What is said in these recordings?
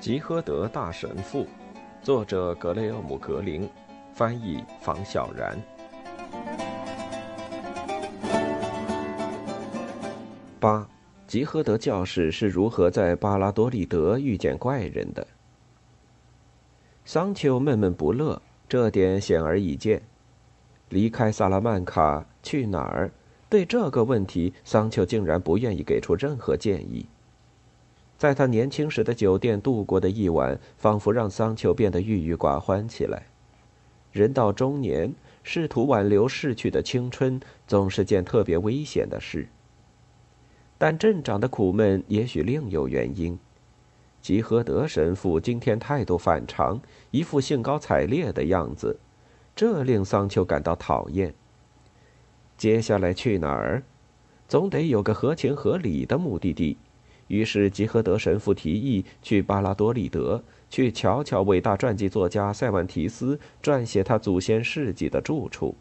吉诃德大神父，作者格雷厄姆·格林，翻译房小然。八，吉诃德教士是如何在巴拉多利德遇见怪人的？桑丘闷闷不乐，这点显而易见。离开萨拉曼卡去哪儿？对这个问题，桑丘竟然不愿意给出任何建议。在他年轻时的酒店度过的一晚，仿佛让桑丘变得郁郁寡欢起来。人到中年，试图挽留逝去的青春，总是件特别危险的事。但镇长的苦闷也许另有原因。吉诃德神父今天态度反常，一副兴高采烈的样子，这令桑丘感到讨厌。接下来去哪儿？总得有个合情合理的目的地。于是，吉诃德神父提议去巴拉多利德，去瞧瞧伟大传记作家塞万提斯撰写他祖先事迹的住处。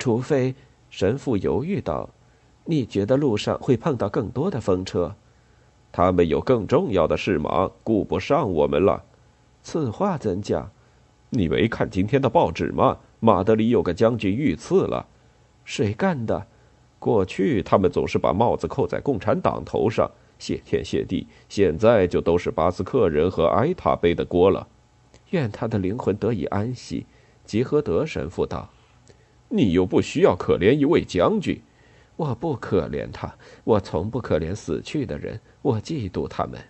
除非，神父犹豫道：“你觉得路上会碰到更多的风车？他们有更重要的事忙，顾不上我们了。”此话怎讲？你没看今天的报纸吗？马德里有个将军遇刺了。谁干的？过去他们总是把帽子扣在共产党头上。谢天谢地，现在就都是巴斯克人和埃塔背的锅了。愿他的灵魂得以安息。吉诃德神父道：“你又不需要可怜一位将军。”我不可怜他，我从不可怜死去的人，我嫉妒他们。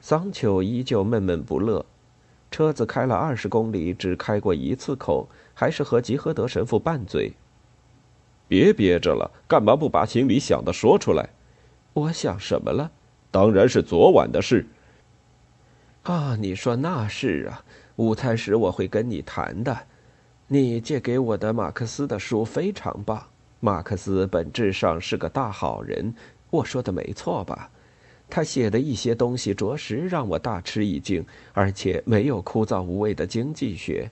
桑丘依旧闷闷不乐。车子开了二十公里，只开过一次口，还是和吉诃德神父拌嘴。别憋着了，干嘛不把心里想的说出来？我想什么了？当然是昨晚的事。啊，你说那是啊。午餐时我会跟你谈的。你借给我的马克思的书非常棒。马克思本质上是个大好人，我说的没错吧？他写的一些东西着实让我大吃一惊，而且没有枯燥无味的经济学。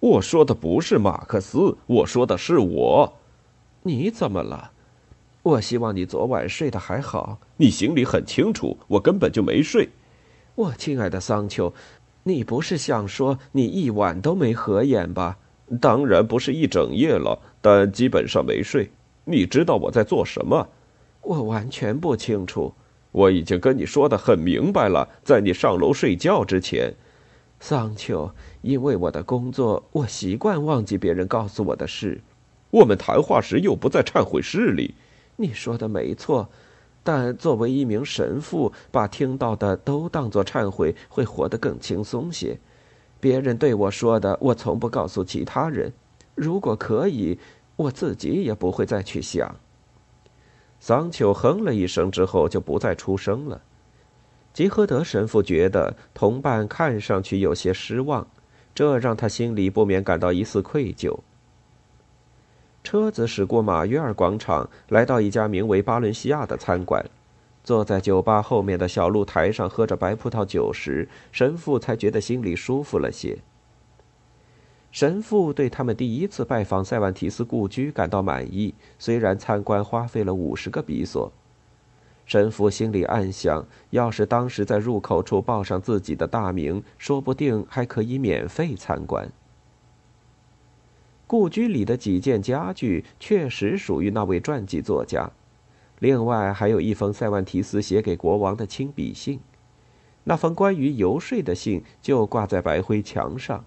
我说的不是马克思，我说的是我。你怎么了？我希望你昨晚睡得还好。你心里很清楚，我根本就没睡。我亲爱的桑丘，你不是想说你一晚都没合眼吧？当然不是一整夜了，但基本上没睡。你知道我在做什么？我完全不清楚。我已经跟你说的很明白了，在你上楼睡觉之前，桑丘，因为我的工作，我习惯忘记别人告诉我的事。我们谈话时又不在忏悔室里。你说的没错，但作为一名神父，把听到的都当作忏悔，会活得更轻松些。别人对我说的，我从不告诉其他人。如果可以，我自己也不会再去想。桑丘哼了一声之后，就不再出声了。吉诃德神父觉得同伴看上去有些失望，这让他心里不免感到一丝愧疚。车子驶过马约尔广场，来到一家名为“巴伦西亚”的餐馆。坐在酒吧后面的小露台上喝着白葡萄酒时，神父才觉得心里舒服了些。神父对他们第一次拜访塞万提斯故居感到满意，虽然参观花费了五十个比索。神父心里暗想：要是当时在入口处报上自己的大名，说不定还可以免费参观。故居里的几件家具确实属于那位传记作家，另外还有一封塞万提斯写给国王的亲笔信，那封关于游说的信就挂在白灰墙上。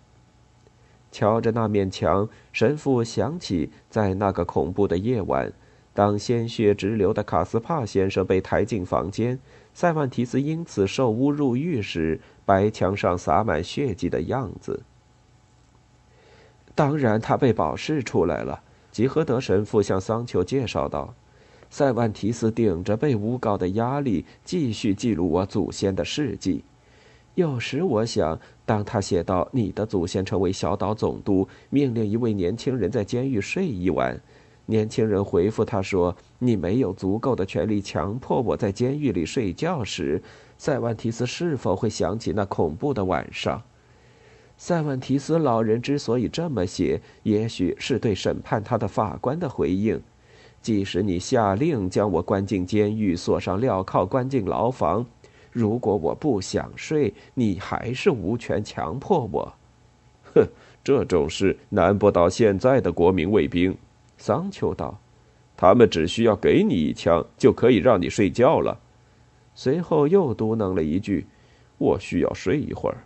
瞧着那面墙，神父想起在那个恐怖的夜晚，当鲜血直流的卡斯帕先生被抬进房间，塞万提斯因此受污入狱时，白墙上洒满血迹的样子。当然，他被保释出来了。吉诃德神父向桑丘介绍道：“塞万提斯顶着被诬告的压力，继续记录我祖先的事迹。有时我想，当他写到你的祖先成为小岛总督，命令一位年轻人在监狱睡一晚，年轻人回复他说：‘你没有足够的权利强迫我在监狱里睡觉’时，塞万提斯是否会想起那恐怖的晚上？”塞万提斯老人之所以这么写，也许是对审判他的法官的回应。即使你下令将我关进监狱，锁上镣铐，关进牢房，如果我不想睡，你还是无权强迫我。哼，这种事难不倒现在的国民卫兵。桑丘道：“他们只需要给你一枪，就可以让你睡觉了。”随后又嘟囔了一句：“我需要睡一会儿。”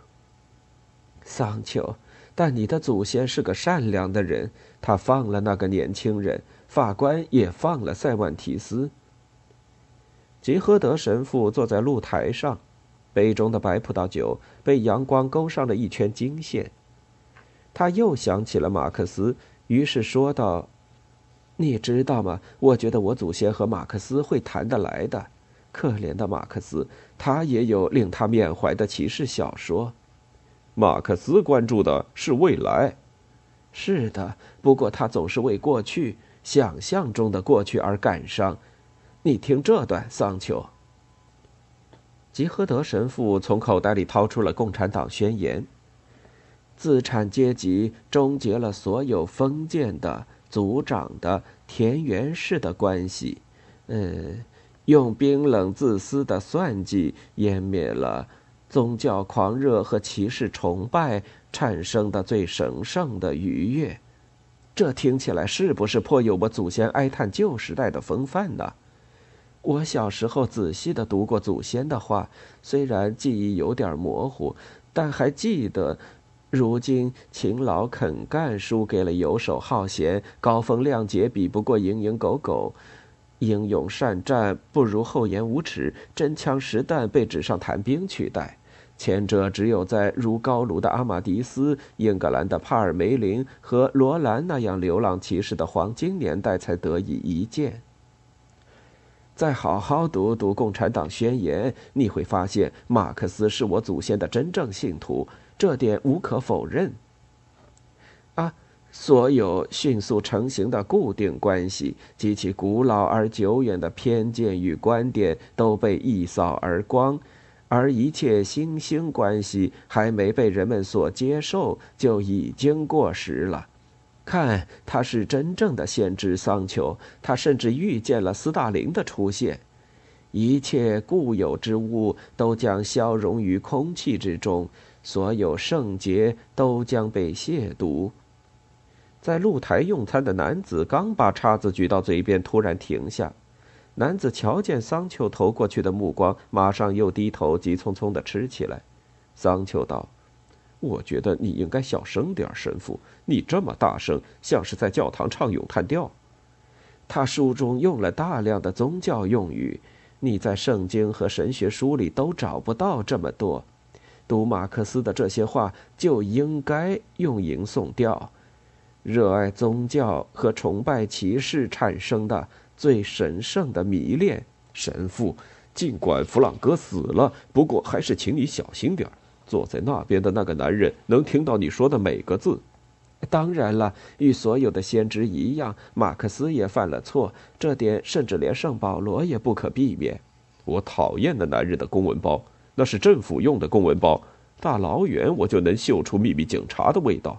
桑丘，但你的祖先是个善良的人，他放了那个年轻人，法官也放了塞万提斯。吉诃德神父坐在露台上，杯中的白葡萄酒被阳光勾上了一圈金线。他又想起了马克思，于是说道。你知道吗？我觉得我祖先和马克思会谈得来的。可怜的马克思，他也有令他缅怀的骑士小说。马克思关注的是未来。是的，不过他总是为过去、想象中的过去而感伤。你听这段，桑丘。吉诃德神父从口袋里掏出了《共产党宣言》。资产阶级终结了所有封建的。族长的田园式的关系，嗯，用冰冷自私的算计湮灭了宗教狂热和骑士崇拜产生的最神圣的愉悦。这听起来是不是颇有我祖先哀叹旧时代的风范呢？我小时候仔细的读过祖先的话，虽然记忆有点模糊，但还记得。如今勤劳肯干输给了游手好闲、高风亮节比不过蝇营狗苟，英勇善战不如厚颜无耻、真枪实弹被纸上谈兵取代。前者只有在如高卢的阿马迪斯、英格兰的帕尔梅林和罗兰那样流浪骑士的黄金年代才得以一见。再好好读读《共产党宣言》，你会发现马克思是我祖先的真正信徒。这点无可否认。啊，所有迅速成型的固定关系及其古老而久远的偏见与观点都被一扫而光，而一切新兴关系还没被人们所接受，就已经过时了。看，他是真正的先知桑丘，他甚至预见了斯大林的出现。一切固有之物都将消融于空气之中。所有圣洁都将被亵渎。在露台用餐的男子刚把叉子举到嘴边，突然停下。男子瞧见桑丘投过去的目光，马上又低头，急匆匆地吃起来。桑丘道：“我觉得你应该小声点，神父，你这么大声，像是在教堂唱咏叹调。”他书中用了大量的宗教用语，你在圣经和神学书里都找不到这么多。读马克思的这些话，就应该用吟诵调。热爱宗教和崇拜骑士产生的最神圣的迷恋，神父。尽管弗朗哥死了，不过还是请你小心点坐在那边的那个男人能听到你说的每个字。当然了，与所有的先知一样，马克思也犯了错，这点甚至连圣保罗也不可避免。我讨厌那男人的公文包。那是政府用的公文包，大老远我就能嗅出秘密警察的味道。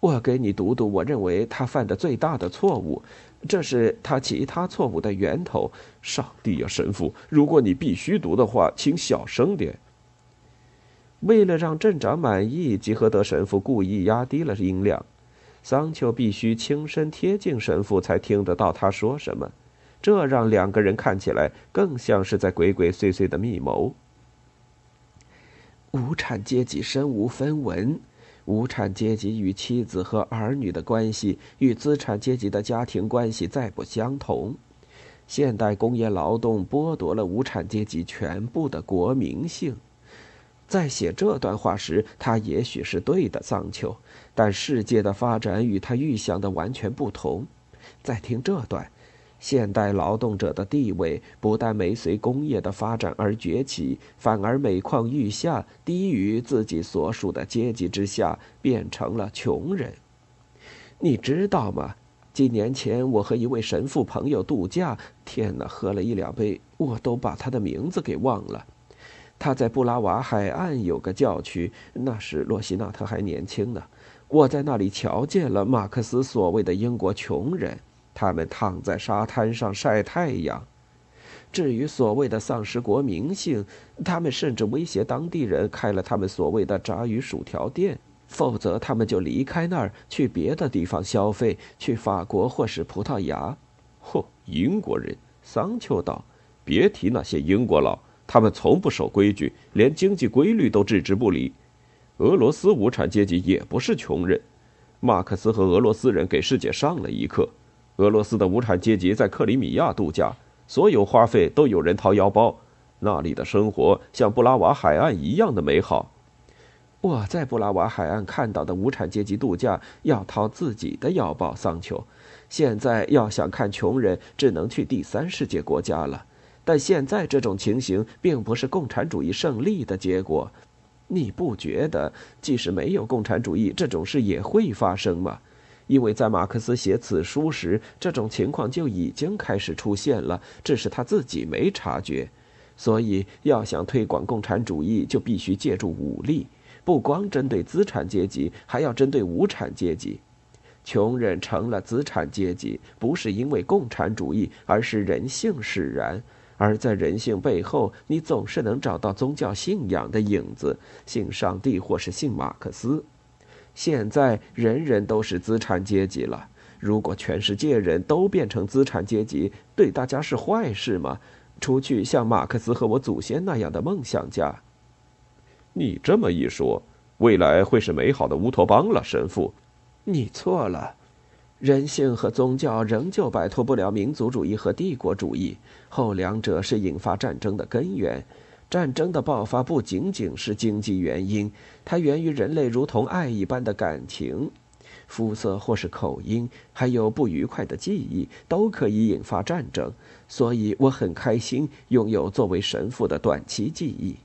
我给你读读，我认为他犯的最大的错误，这是他其他错误的源头。上帝呀，神父，如果你必须读的话，请小声点。为了让镇长满意，吉诃德神父故意压低了音量。桑丘必须轻身贴近神父，才听得到他说什么，这让两个人看起来更像是在鬼鬼祟祟的密谋。无产阶级身无分文，无产阶级与妻子和儿女的关系与资产阶级的家庭关系再不相同。现代工业劳动剥夺了无产阶级全部的国民性。在写这段话时，他也许是对的，桑丘。但世界的发展与他预想的完全不同。再听这段。现代劳动者的地位不但没随工业的发展而崛起，反而每况愈下，低于自己所属的阶级之下，变成了穷人。你知道吗？几年前我和一位神父朋友度假，天哪，喝了一两杯，我都把他的名字给忘了。他在布拉瓦海岸有个教区，那时洛西纳特还年轻呢。我在那里瞧见了马克思所谓的英国穷人。他们躺在沙滩上晒太阳，至于所谓的丧失国民性，他们甚至威胁当地人开了他们所谓的炸鱼薯条店，否则他们就离开那儿去别的地方消费，去法国或是葡萄牙。嚯，英国人！桑丘道：“别提那些英国佬，他们从不守规矩，连经济规律都置之不理。俄罗斯无产阶级也不是穷人。马克思和俄罗斯人给世界上了一课。俄罗斯的无产阶级在克里米亚度假。”所有花费都有人掏腰包，那里的生活像布拉瓦海岸一样的美好。我在布拉瓦海岸看到的无产阶级度假要掏自己的腰包，桑丘。现在要想看穷人，只能去第三世界国家了。但现在这种情形并不是共产主义胜利的结果，你不觉得即使没有共产主义，这种事也会发生吗？因为在马克思写此书时，这种情况就已经开始出现了，只是他自己没察觉。所以，要想推广共产主义，就必须借助武力，不光针对资产阶级，还要针对无产阶级。穷人成了资产阶级，不是因为共产主义，而是人性使然。而在人性背后，你总是能找到宗教信仰的影子，信上帝或是信马克思。现在人人都是资产阶级了。如果全世界人都变成资产阶级，对大家是坏事吗？除去像马克思和我祖先那样的梦想家。你这么一说，未来会是美好的乌托邦了，神父。你错了，人性和宗教仍旧摆脱不了民族主义和帝国主义，后两者是引发战争的根源。战争的爆发不仅仅是经济原因，它源于人类如同爱一般的感情，肤色或是口音，还有不愉快的记忆，都可以引发战争。所以我很开心拥有作为神父的短期记忆。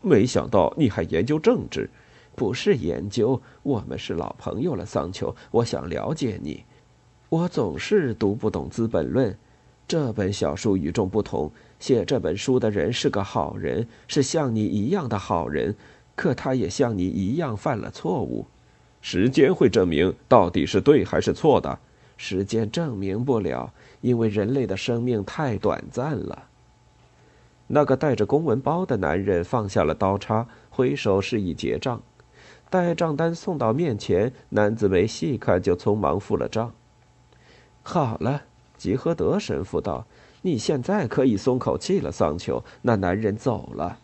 没想到你还研究政治，不是研究，我们是老朋友了，桑丘。我想了解你。我总是读不懂《资本论》，这本小书与众不同。写这本书的人是个好人，是像你一样的好人，可他也像你一样犯了错误。时间会证明到底是对还是错的。时间证明不了，因为人类的生命太短暂了。那个带着公文包的男人放下了刀叉，挥手示意结账。待账单送到面前，男子没细看就匆忙付了账。好了，吉诃德神父道。你现在可以松口气了，桑丘。那男人走了，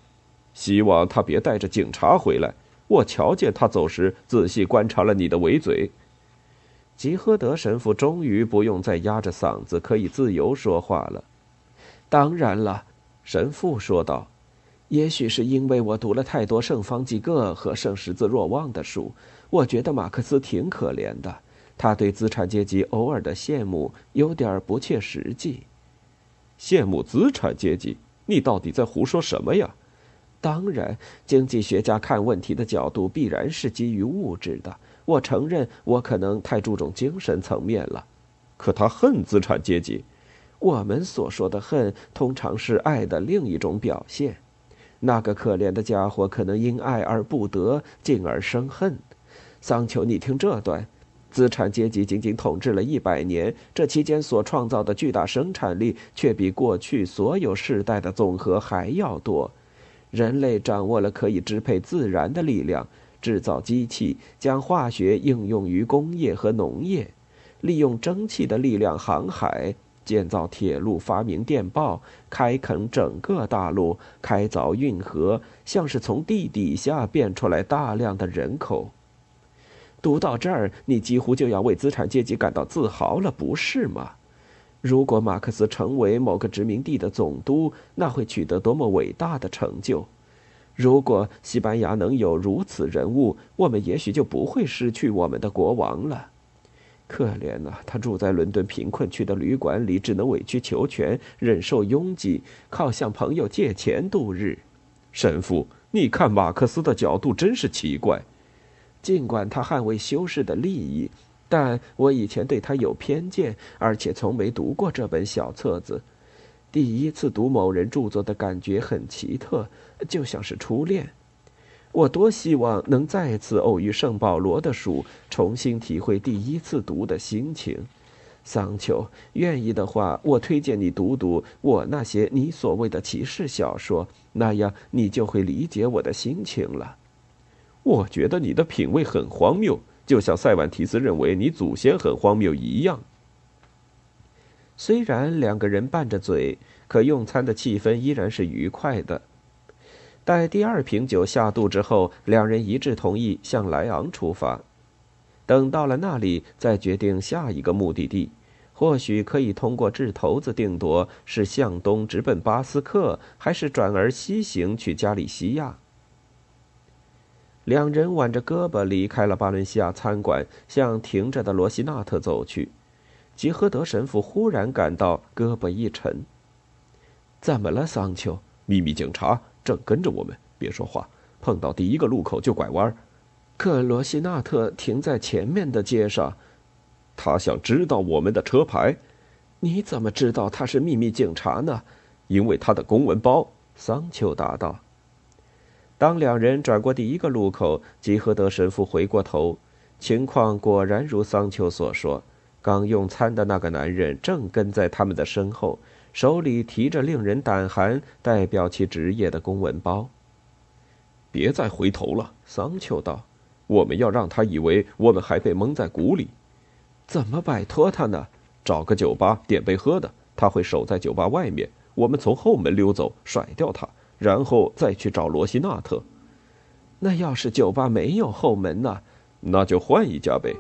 希望他别带着警察回来。我瞧见他走时，仔细观察了你的尾嘴。吉诃德神父终于不用再压着嗓子，可以自由说话了。当然了，神父说道。也许是因为我读了太多圣方济各和圣十字若望的书，我觉得马克思挺可怜的。他对资产阶级偶尔的羡慕有点不切实际。羡慕资产阶级？你到底在胡说什么呀？当然，经济学家看问题的角度必然是基于物质的。我承认，我可能太注重精神层面了。可他恨资产阶级。我们所说的恨，通常是爱的另一种表现。那个可怜的家伙可能因爱而不得，进而生恨。桑丘，你听这段。资产阶级仅仅统治了一百年，这期间所创造的巨大生产力却比过去所有世代的总和还要多。人类掌握了可以支配自然的力量，制造机器，将化学应用于工业和农业，利用蒸汽的力量航海，建造铁路，发明电报，开垦整个大陆，开凿运河，像是从地底下变出来大量的人口。读到这儿，你几乎就要为资产阶级感到自豪了，不是吗？如果马克思成为某个殖民地的总督，那会取得多么伟大的成就！如果西班牙能有如此人物，我们也许就不会失去我们的国王了。可怜啊，他住在伦敦贫困区的旅馆里，只能委曲求全，忍受拥挤，靠向朋友借钱度日。神父，你看马克思的角度真是奇怪。尽管他捍卫修士的利益，但我以前对他有偏见，而且从没读过这本小册子。第一次读某人著作的感觉很奇特，就像是初恋。我多希望能再次偶遇圣保罗的书，重新体会第一次读的心情。桑丘，愿意的话，我推荐你读读我那些你所谓的骑士小说，那样你就会理解我的心情了。我觉得你的品味很荒谬，就像塞万提斯认为你祖先很荒谬一样。虽然两个人拌着嘴，可用餐的气氛依然是愉快的。待第二瓶酒下肚之后，两人一致同意向莱昂出发。等到了那里，再决定下一个目的地，或许可以通过掷骰子定夺是向东直奔巴斯克，还是转而西行去加利西亚。两人挽着胳膊离开了巴伦西亚餐馆，向停着的罗西纳特走去。吉诃德神父忽然感到胳膊一沉。“怎么了，桑丘？秘密警察正跟着我们。别说话，碰到第一个路口就拐弯。”可罗西纳特停在前面的街上，他想知道我们的车牌。你怎么知道他是秘密警察呢？因为他的公文包。桑丘答道。当两人转过第一个路口，吉诃德神父回过头，情况果然如桑丘所说。刚用餐的那个男人正跟在他们的身后，手里提着令人胆寒、代表其职业的公文包。别再回头了，桑丘道。我们要让他以为我们还被蒙在鼓里，怎么摆脱他呢？找个酒吧点杯喝的，他会守在酒吧外面。我们从后门溜走，甩掉他，然后再去找罗西纳特。那要是酒吧没有后门呢？那就换一家呗。